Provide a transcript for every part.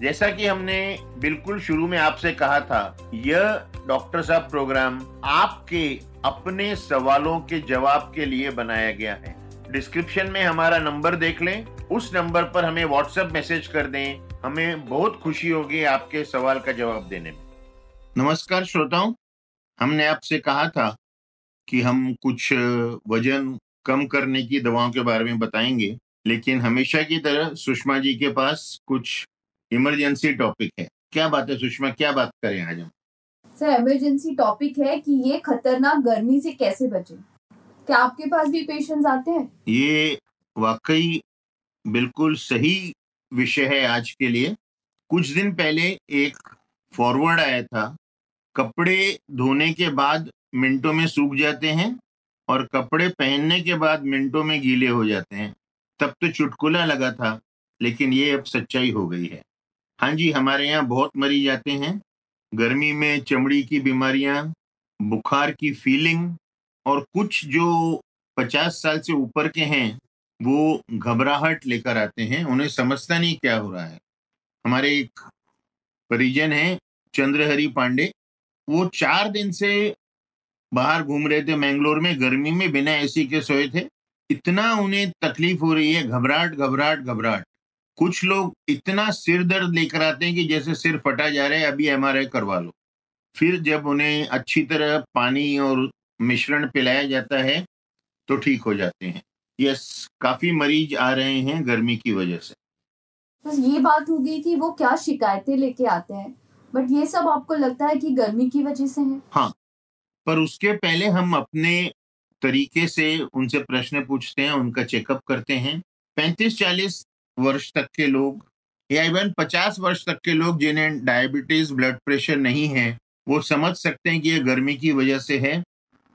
जैसा कि हमने बिल्कुल शुरू में आपसे कहा था, यह डॉक्टर साहब प्रोग्राम आपके अपने सवालों के जवाब के लिए बनाया गया है। डिस्क्रिप्शन में हमारा नंबर देख लें। उस नंबर पर हमें व्हाट्सएप मैसेज कर दें। हमें बहुत खुशी होगी आपके सवाल का जवाब देने में। नमस्कार श्रोताओं, हमने आपसे कहा था कि हम कुछ वज़न कम करने की दवाओं के बारे में बताएँगे, लेकिन हमेशा की तरह सुषमा जी के पास कुछ इमरजेंसी टॉपिक है। क्या बात है सुषमा क्या बात करें आज हम? सर इमरजेंसी टॉपिक है कि ये खतरनाक गर्मी से कैसे बचे? क्या आपके पास भी पेशेंट्स आते हैं? ये वाकई बिल्कुल सही विषय है आज के लिए। कुछ दिन पहले एक फॉरवर्ड आया था कपड़े धोने के बाद मिनटों में सूख जाते हैं और कपड़े पहनने के बाद मिनटों में गीले हो जाते हैं। तब तो चुटकुला लगा था लेकिन ये अब सच्चाई हो गई है। हाँ जी, हमारे यहाँ बहुत मरीज़ आते हैं। गर्मी में चमड़ी की बीमारियाँ, बुखार की फीलिंग और कुछ जो पचास साल से ऊपर के हैं, वो घबराहट लेकर आते हैं। उन्हें समझता नहीं क्या हो रहा है। हमारे एक परिजन हैं, चंद्रहरि पांडे। वो चार दिन से बाहर घूम रहे थे मैंगलोर में। गर्मी में बिना एसी के सोए थे। इतना उन्हें तकलीफ़ हो रही है, घबराहट घबराहट घबराहट। कुछ लोग इतना सिर दर्द लेकर आते हैं कि जैसे सिर फटा जा रहा है अभी एमआरआई करवा लो। फिर जब उन्हें अच्छी तरह पानी और मिश्रण पिलाया जाता है तो ठीक हो जाते हैं। यस काफ़ी मरीज़ आ रहे हैं गर्मी की वजह से। बस ये बात हो गई कि वो क्या शिकायतें लेके आते हैं। बट ये सब आपको लगता है कि गर्मी की वजह से है? हाँ पर उसके पहले हम अपने तरीके से उनसे प्रश्न पूछते हैं उनका चेकअप करते हैं। पैंतीस चालीस वर्ष तक के लोग या इवन पचास वर्ष तक के लोग जिन्हें डायबिटीज़ ब्लड प्रेशर नहीं है वो समझ सकते हैं कि ये गर्मी की वजह से है।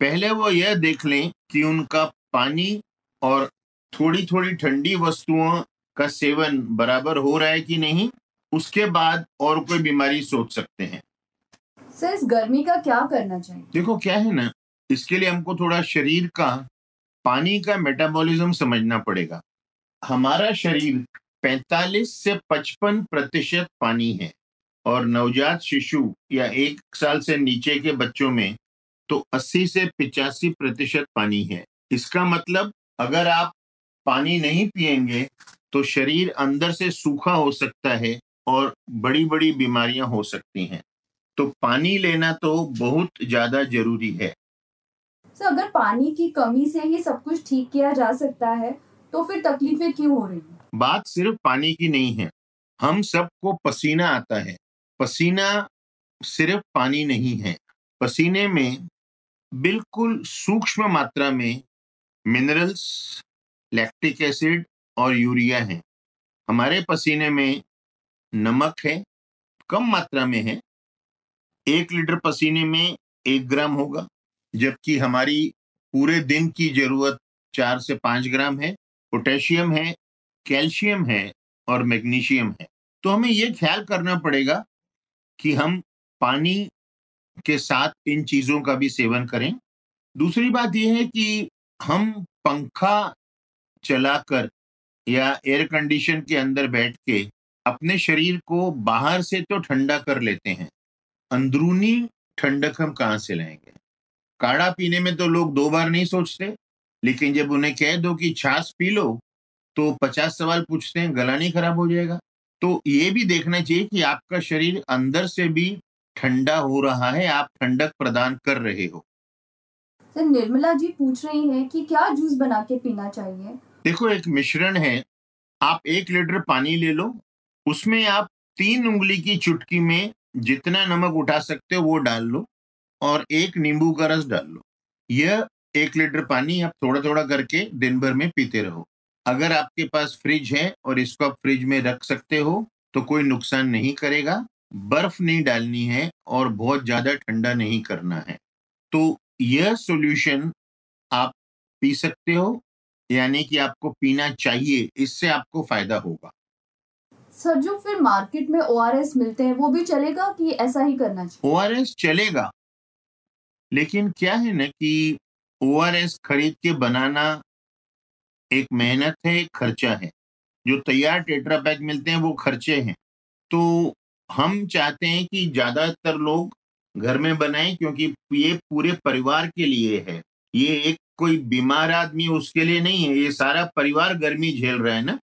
पहले वो यह देख लें कि उनका पानी और थोड़ी थोड़ी ठंडी वस्तुओं का सेवन बराबर हो रहा है कि नहीं उसके बाद और कोई बीमारी सोच सकते हैं। सर इस गर्मी का क्या करना चाहिए? देखो क्या है ना इसके लिए हमको थोड़ा शरीर का पानी का मेटाबॉलिज्म समझना पड़ेगा। हमारा शरीर 45 से 55 प्रतिशत पानी है और नवजात शिशु या एक साल से नीचे के बच्चों में तो 80 से पिचासी प्रतिशत पानी है। इसका मतलब अगर आप पानी नहीं पिएँगे तो शरीर अंदर से सूखा हो सकता है और बड़ी बड़ी बीमारियाँ हो सकती हैं। तो पानी लेना तो बहुत ज़्यादा ज़रूरी है। सर अगर पानी की कमी से ही सब कुछ ठीक किया जा सकता है तो फिर तकलीफें क्यों हो रही हैं? बात सिर्फ़ पानी की नहीं है। हम सबको पसीना आता है। पसीना सिर्फ़ पानी नहीं है। पसीने में बिल्कुल सूक्ष्म मात्रा में मिनरल्स लैक्टिक एसिड और यूरिया है। हमारे पसीने में नमक है, कम मात्रा में है। एक लीटर पसीने में एक ग्राम होगा, जबकि हमारी पूरे दिन की ज़रूरत चार से पाँच ग्राम है। पोटेशियम है, कैल्शियम है और मैग्नीशियम है। तो हमें ये ख्याल करना पड़ेगा कि हम पानी के साथ इन चीज़ों का भी सेवन करें। दूसरी बात यह है कि हम पंखा चलाकर या एयर कंडीशन के अंदर बैठ के अपने शरीर को बाहर से तो ठंडा कर लेते हैं, अंदरूनी ठंडक हम कहाँ से लाएँगे? काढ़ा पीने में तो लोग दो बार नहीं सोचते। लेकिन जब उन्हें कह दो कि छाछ पी लो तो पचास सवाल पूछते हैं गला नहीं खराब हो जाएगा। तो ये भी देखना चाहिए कि आपका शरीर अंदर से भी ठंडा हो रहा है आप ठंडक प्रदान कर रहे हो। सर निर्मला जी पूछ रही हैं कि क्या जूस बना के पीना चाहिए? देखो एक मिश्रण है आप एक लीटर पानी ले लो उसमें आप तीन उंगली की चुटकी में जितना नमक उठा सकते हो वो डाल लो और एक नींबू का रस डाल लो। यह एक लीटर पानी आप थोड़ा थोड़ा करके दिन भर में पीते रहो। अगर आपके पास फ्रिज है और इसको आप फ्रिज में रख सकते हो तो कोई नुकसान नहीं करेगा। बर्फ़ नहीं डालनी है और बहुत ज़्यादा ठंडा नहीं करना है। तो यह सॉल्यूशन आप पी सकते हो यानी कि आपको पीना चाहिए इससे आपको फ़ायदा होगा। सर जो फिर मार्केट में ओआरएस मिलते हैं वो भी चलेगा कि ऐसा ही करना चाहिए? ओ चलेगा। लेकिन क्या है ना कि ओआरएस खरीद के बनाना एक मेहनत है, एक खर्चा है। जो तैयार टेट्रा पैक मिलते हैं, वो खर्चे हैं। तो हम चाहते हैं कि ज़्यादातर लोग घर में बनाएँ, क्योंकि ये पूरे परिवार के लिए है। ये एक कोई बीमार आदमी उसके लिए नहीं है। ये सारा परिवार गर्मी झेल रहा है ना?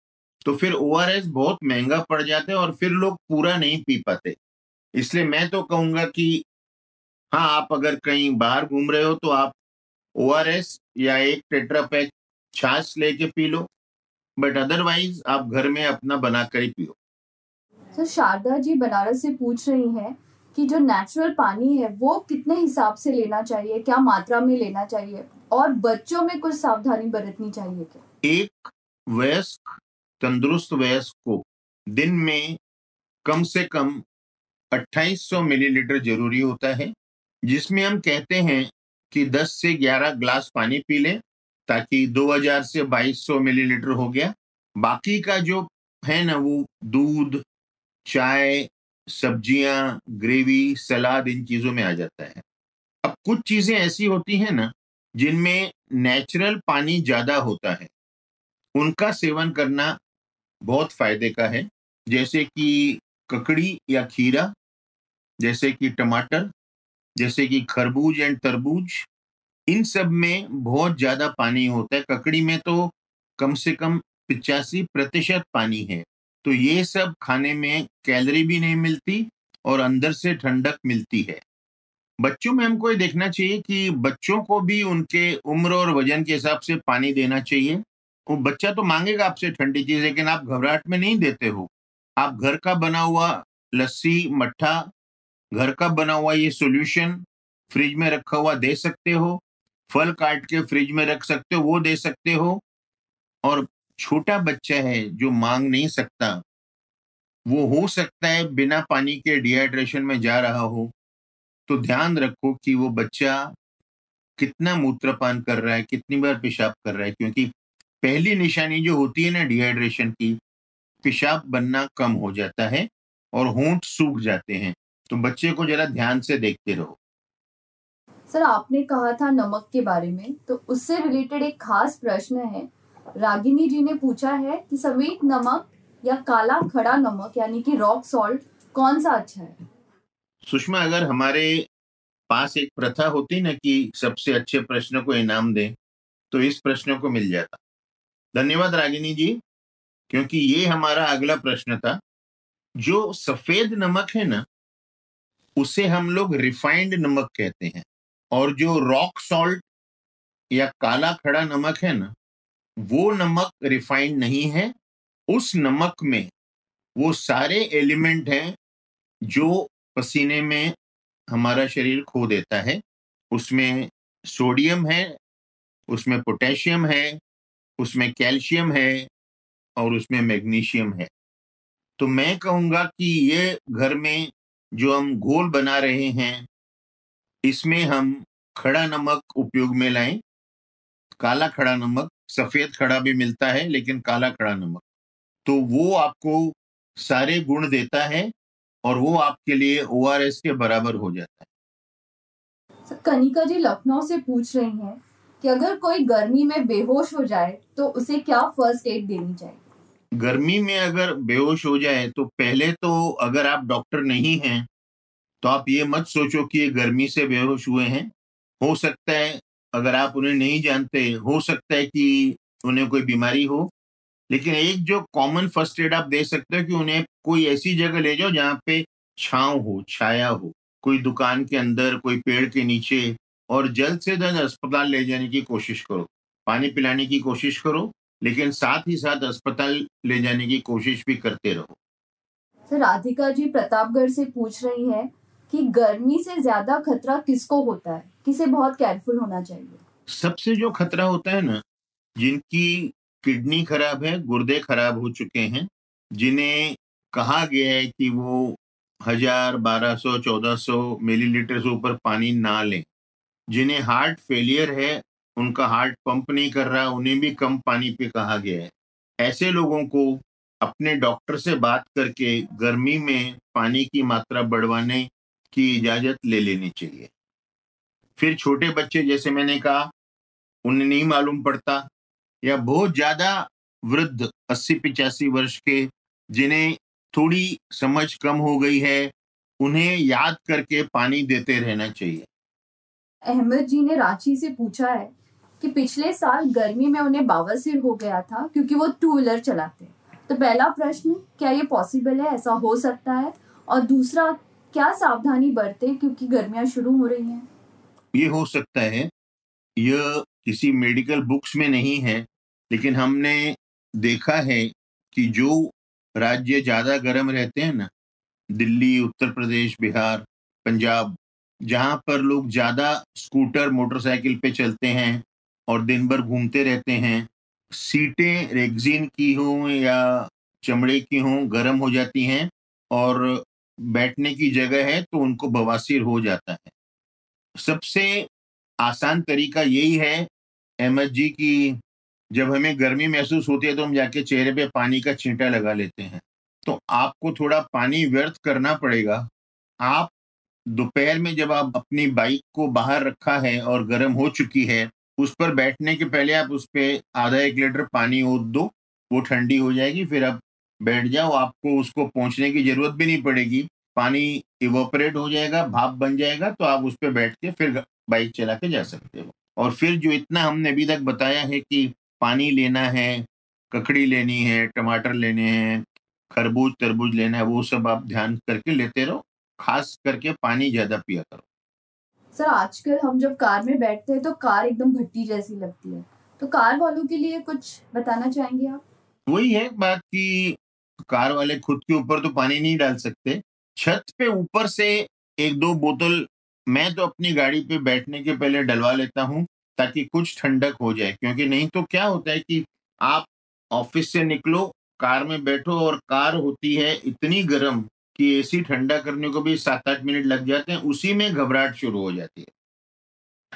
तो फिर ओआरएस बहुत महँगा पड़ जाता है और फिर लोग पूरा नहीं पी पाते। इसलिए मैं तो कहूँगा कि हाँ आप अगर कहीं बाहर घूम रहे हो तो आप ओ या एक टेट्रा पैक छाछ लेके पी लो बट अदरवाइज़ आप घर में अपना बनाकर ही पियो। सर शारदा जी बनारस से पूछ रही हैं कि जो नेचुरल पानी है वो कितने हिसाब से लेना चाहिए क्या मात्रा में लेना चाहिए और बच्चों में कुछ सावधानी बरतनी चाहिए क्या? एक वयस्क तंदुरुस्त वयस्क को दिन में कम से कम 2800 मिलीलीटर ज़रूरी होता है जिसमें हम कहते हैं कि 10 से 11 ग्लास पानी पी लें ताकि 2000 से 2200 मिलीलीटर हो गया। बाकी का जो है ना, वो दूध, चाय, सब्ज़ियाँ, ग्रेवी, सलाद, इन चीज़ों में आ जाता है। अब कुछ चीज़ें ऐसी होती हैं ना, जिनमें नेचुरल पानी ज़्यादा होता है। उनका सेवन करना बहुत फ़ायदे का है, जैसे कि ककड़ी या खीरा, जैसे कि टमाटर जैसे कि खरबूज एंड तरबूज, इन सब में बहुत ज़्यादा पानी होता है। ककड़ी में तो कम से कम पिचासी प्रतिशत पानी है। तो ये सब खाने में कैलोरी भी नहीं मिलती और अंदर से ठंडक मिलती है। बच्चों में हमको ये देखना चाहिए कि बच्चों को भी उनके उम्र और वज़न के हिसाब से पानी देना चाहिए। वो बच्चा तो मांगेगा आपसे ठंडी चीज़, लेकिन आप घबराहट में नहीं देते हो। आप घर का बना हुआ लस्सी, मट्ठा घर का बना हुआ ये सॉल्यूशन फ्रिज में रखा हुआ दे सकते हो, फल काट के फ्रिज में रख सकते हो, वो दे सकते हो, और छोटा बच्चा है जो मांग नहीं सकता, वो हो सकता है बिना पानी के डिहाइड्रेशन में जा रहा हो तो ध्यान रखो कि वो बच्चा कितना मूत्रपान कर रहा है, कितनी बार पेशाब कर रहा है, क्योंकि पहली निशानी जो होती है ना डिहाइड्रेशन की, पेशाब बनना कम हो जाता है और होंठ सूख जाते हैं। तो बच्चे को जरा ध्यान से देखते रहो। सर आपने कहा था नमक के बारे में तो उससे रिलेटेड एक खास प्रश्न है। रागिनी जी ने पूछा है कि सफ़ेद नमक या काला खड़ा नमक यानी कि रॉक सॉल्ट कौन सा अच्छा है? सुषमा अगर हमारे पास एक प्रथा होती ना कि सबसे अच्छे प्रश्न को इनाम दें तो इस प्रश्न को मिल जाता। धन्यवाद रागिनी जी क्योंकि ये हमारा अगला प्रश्न था। जो सफ़ेद नमक है ना उसे हम लोग रिफाइंड नमक कहते हैं। और जो रॉक सॉल्ट या काला खड़ा नमक है ना, वो नमक रिफाइंड नहीं है। उस नमक में वो सारे एलिमेंट हैं जो पसीने में हमारा शरीर खो देता है। उसमें सोडियम है, उसमें पोटेशियम है, उसमें कैल्शियम है और उसमें मैग्नीशियम है। तो मैं कहूँगा कि ये घर में जो हम घोल बना रहे हैं, इसमें हम खड़ा नमक उपयोग में लाएँ। काला खड़ा नमक, सफ़ेद खड़ा भी मिलता है, लेकिन काला खड़ा नमक। तो वो आपको सारे गुण देता है और वो आपके लिए ओआरएस के बराबर हो जाता है। कनिका जी लखनऊ से पूछ रही हैं कि अगर कोई गर्मी में बेहोश हो जाए तो उसे क्या फ़र्स्ट एड देनी चाहिए? गर्मी में अगर बेहोश हो जाए तो पहले तो अगर आप डॉक्टर नहीं हैं तो आप ये मत सोचो कि ये गर्मी से बेहोश हुए हैं। हो सकता है, अगर आप उन्हें नहीं जानते, हो सकता है कि उन्हें कोई बीमारी हो, लेकिन एक जो कॉमन फ़र्स्ट एड आप दे सकते हो कि उन्हें कोई ऐसी जगह ले जाओ जहाँ पे छाव हो, छाया हो, कोई दुकान के अंदर, कोई पेड़ के नीचे, और जल्द से जल्द अस्पताल ले जाने की कोशिश करो, पानी पिलाने की कोशिश करो लेकिन साथ ही साथ अस्पताल ले जाने की कोशिश भी करते रहो। सर राधिका जी प्रतापगढ़ से पूछ रही है कि गर्मी से ज़्यादा खतरा किसको होता है? किसे बहुत केयरफुल होना चाहिए? सबसे जो खतरा होता है ना जिनकी किडनी खराब है गुर्दे खराब हो चुके हैं जिन्हें कहा गया है कि वो हज़ार बारह सौ चौदह सौ मिलीलीटर से ऊपर पानी ना लें जिन्हें हार्ट फेलियर है उनका हार्ट पंप नहीं कर रहा, उन्हें भी कम पानी पे कहा गया है। ऐसे लोगों को अपने डॉक्टर से बात करके गर्मी में पानी की मात्रा बढ़वाने की इजाज़त ले लेनी चाहिए। फिर छोटे बच्चे, जैसे मैंने कहा, उन्हें नहीं मालूम पड़ता, या बहुत ज़्यादा वृद्ध अस्सी पिचासी वर्ष के, जिन्हें थोड़ी समझ कम हो गई है, उन्हें याद करके पानी देते रहना चाहिए। अहमद जी ने रांची से पूछा है कि पिछले साल गर्मी में उन्हें बावरसिर हो गया था क्योंकि वो टू व्हीलर चलाते हैं। तो पहला प्रश्न, क्या ये पॉसिबल है? ऐसा हो सकता है। और दूसरा, क्या सावधानी बरते क्योंकि गर्मियाँ शुरू हो रही हैं? ये हो सकता है। यह किसी मेडिकल बुक्स में नहीं है, लेकिन हमने देखा है कि जो राज्य ज़्यादा गर्म रहते हैं ना, दिल्ली, उत्तर प्रदेश, बिहार, पंजाब, जहाँ पर लोग ज़्यादा स्कूटर मोटरसाइकिल पे चलते हैं और दिन भर घूमते रहते हैं। सीटें रेगजीन की हों या चमड़े की हों, गर्म हो जाती हैं और बैठने की जगह है तो उनको बवासीर हो जाता है। सबसे आसान तरीका यही है, अहमद जी, की जब हमें गर्मी महसूस होती है तो हम जाके चेहरे पे पानी का छींटा लगा लेते हैं। तो आपको थोड़ा पानी व्यर्थ करना पड़ेगा। आप दोपहर में जब आप अपनी बाइक को बाहर रखा है और गर्म हो चुकी है उस पर बैठने के पहले आप उस पर आधा एक लीटर पानी ओत दो, वो ठंडी हो जाएगी, फिर आप बैठ जाओ, आपको उसको पहुँचने की ज़रूरत भी नहीं पड़ेगी। पानी इवोपरेट हो जाएगा, भाप बन जाएगा तो आप उस पर बैठ के फिर बाइक चला के जा सकते हो। और फिर जो इतना हमने अभी तक बताया है कि पानी लेना है, ककड़ी लेनी है, टमाटर लेने हैं, खरबूज, तरबूज लेना है, वो सब आप ध्यान करके लेते रहो, खास करके पानी ज़्यादा पिया करो। सर, आजकल हम जब कार में बैठते हैं तो कार एकदम भट्टी जैसी लगती है। तो कार वालों के लिए कुछ बताना चाहेंगे आप? वही है बात कि कार वाले खुद के ऊपर तो पानी नहीं डाल सकते। छत पे ऊपर से एक दो बोतल मैं तो अपनी गाड़ी पे बैठने के पहले डलवा लेता हूँ ताकि कुछ ठंडक हो जाए, क्योंकि नहीं तो क्या होता है कि आप ऑफ़िस से निकलो, कार में बैठो और कार होती है इतनी गर्म कि एसी ठंडा करने को भी सात आठ मिनट लग जाते हैं, उसी में घबराहट शुरू हो जाती है।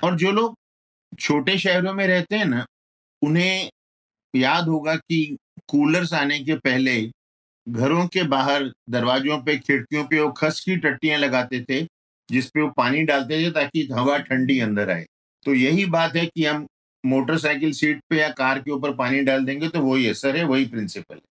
और जो लोग छोटे शहरों में रहते हैं ना, उन्हें याद होगा कि कूलर्स आने के पहले घरों के बाहर दरवाजों पे, खिड़कियों पे वो खस की टट्टियाँ लगाते थे जिसपे वो पानी डालते थे ताकि हवा ठंडी अंदर आए। तो यही बात है कि हम मोटरसाइकिल सीट पे या कार के ऊपर पानी डाल देंगे तो वही असर है, वही प्रिंसिपल है।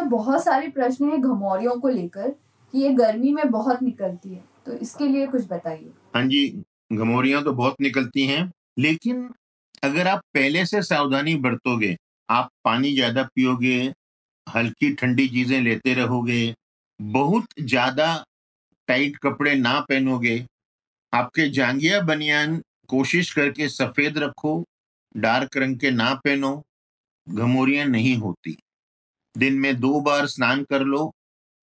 सर बहुत सारे प्रश्न है घमौरियों को लेकर कि ये गर्मी में बहुत निकलती है। तो इसके लिए कुछ बताइए। हाँ जी, घमौरियाँ तो बहुत निकलती हैं, लेकिन अगर आप पहले से सावधानी बरतोगे, आप पानी ज़्यादा पियोगे, हल्की ठंडी चीज़ें लेते रहोगे, बहुत ज़्यादा टाइट कपड़े ना पहनोगे, आपके जांगिया बनियान कोशिश करके सफ़ेद रखो, डार्क रंग के ना पहनो, घमोरियाँ नहीं होती। दिन में दो बार स्नान कर लो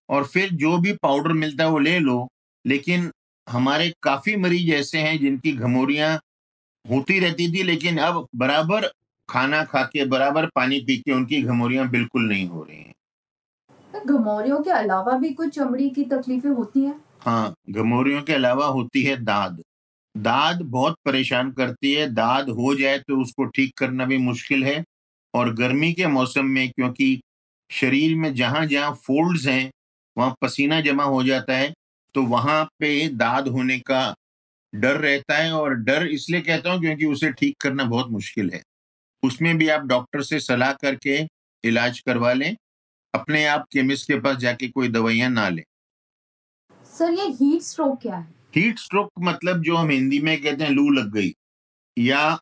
और फिर जो भी पाउडर मिलता है वो ले लो। लेकिन हमारे काफ़ी मरीज़ ऐसे हैं जिनकी घमोरियाँ होती रहती थी लेकिन अब बराबर खाना खा के बराबर पानी पी के उनकी घमोरियाँ बिल्कुल नहीं हो रही हैं। घमोरियों के अलावा भी कुछ चमड़ी की तकलीफें होती हैं? हाँ घमोरियों के अलावा होती है दाद। दाद बहुत परेशान करती है। दाद हो जाए तो उसको ठीक करना भी मुश्किल है। और गर्मी के मौसम में क्योंकि शरीर में जहाँ जहाँ फोल्ड्स हैं वहाँ पसीना जमा हो जाता है तो वहाँ पे दाद होने का डर रहता है और डर इसलिए कहता हूँ क्योंकि उसे ठीक करना बहुत मुश्किल है। उसमें भी आप डॉक्टर से सलाह करके इलाज करवा लें अपने आप केमिस्ट के पास जाके कोई दवाइयाँ ना लें। सर ये हीट स्ट्रोक क्या है? हीट स्ट्रोक मतलब जो हम हिंदी में कहते हैं लू लग गई या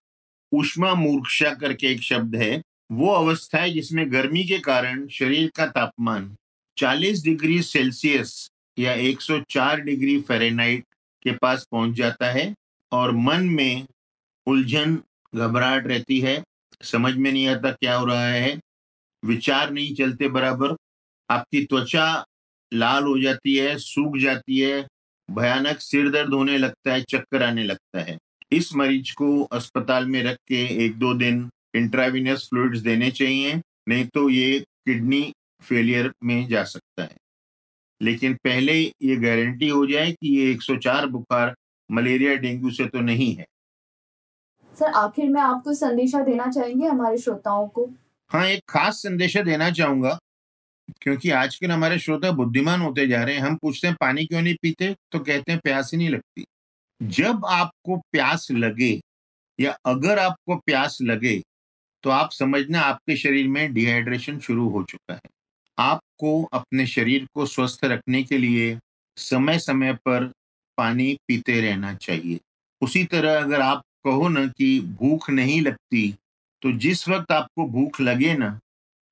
उष्मा मूर्खा करके एक शब्द है वो अवस्था है जिसमें गर्मी के कारण शरीर का तापमान 40 डिग्री सेल्सियस या 104 डिग्री फ़ारेनहाइट के पास पहुँच जाता है और मन में उलझन, घबराहट रहती है। समझ में नहीं आता क्या हो रहा है। विचार नहीं चलते बराबर। आपकी त्वचा लाल हो जाती है, सूख जाती है, भयानक सिर दर्द होने लगता है, चक्कर आने लगता है। इस मरीज़ को अस्पताल में रख के एक दो दिन इंट्राविनस फ्लूइड्स देने चाहिए नहीं तो ये किडनी फेलियर में जा सकता है। लेकिन पहले ये गारंटी हो जाए कि ये 104 बुखार मलेरिया डेंगू से तो नहीं है। सर आखिर में आपको संदेशा देना चाहेंगे हमारे श्रोताओं को? हाँ एक खास संदेशा देना चाहूँगा क्योंकि आजकल हमारे श्रोता बुद्धिमान होते जा रहे हैं। हम पूछते हैं पानी क्यों नहीं पीते? तो कहते हैं प्यास ही नहीं लगती। जब आपको प्यास लगे या अगर आपको प्यास लगे तो आप समझना आपके शरीर में डिहाइड्रेशन शुरू हो चुका है। आपको अपने शरीर को स्वस्थ रखने के लिए समय समय पर पानी पीते रहना चाहिए। उसी तरह अगर आप कहो ना कि भूख नहीं लगती तो जिस वक्त आपको भूख लगे ना,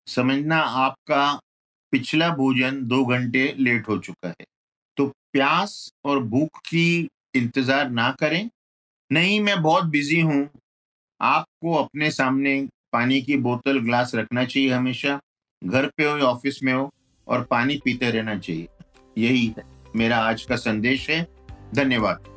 समझना आपका पिछला भोजन दो घंटे लेट हो चुका है। तो प्यास और भूख की इंतज़ार ना करें। नहीं, मैं बहुत बिज़ी हूँ। आपको अपने सामने पानी की बोतल, ग्लास रखना चाहिए हमेशा। घर पे हो या ऑफ़िस में हो, और पानी पीते रहना चाहिए। यही मेरा आज का संदेश है। धन्यवाद।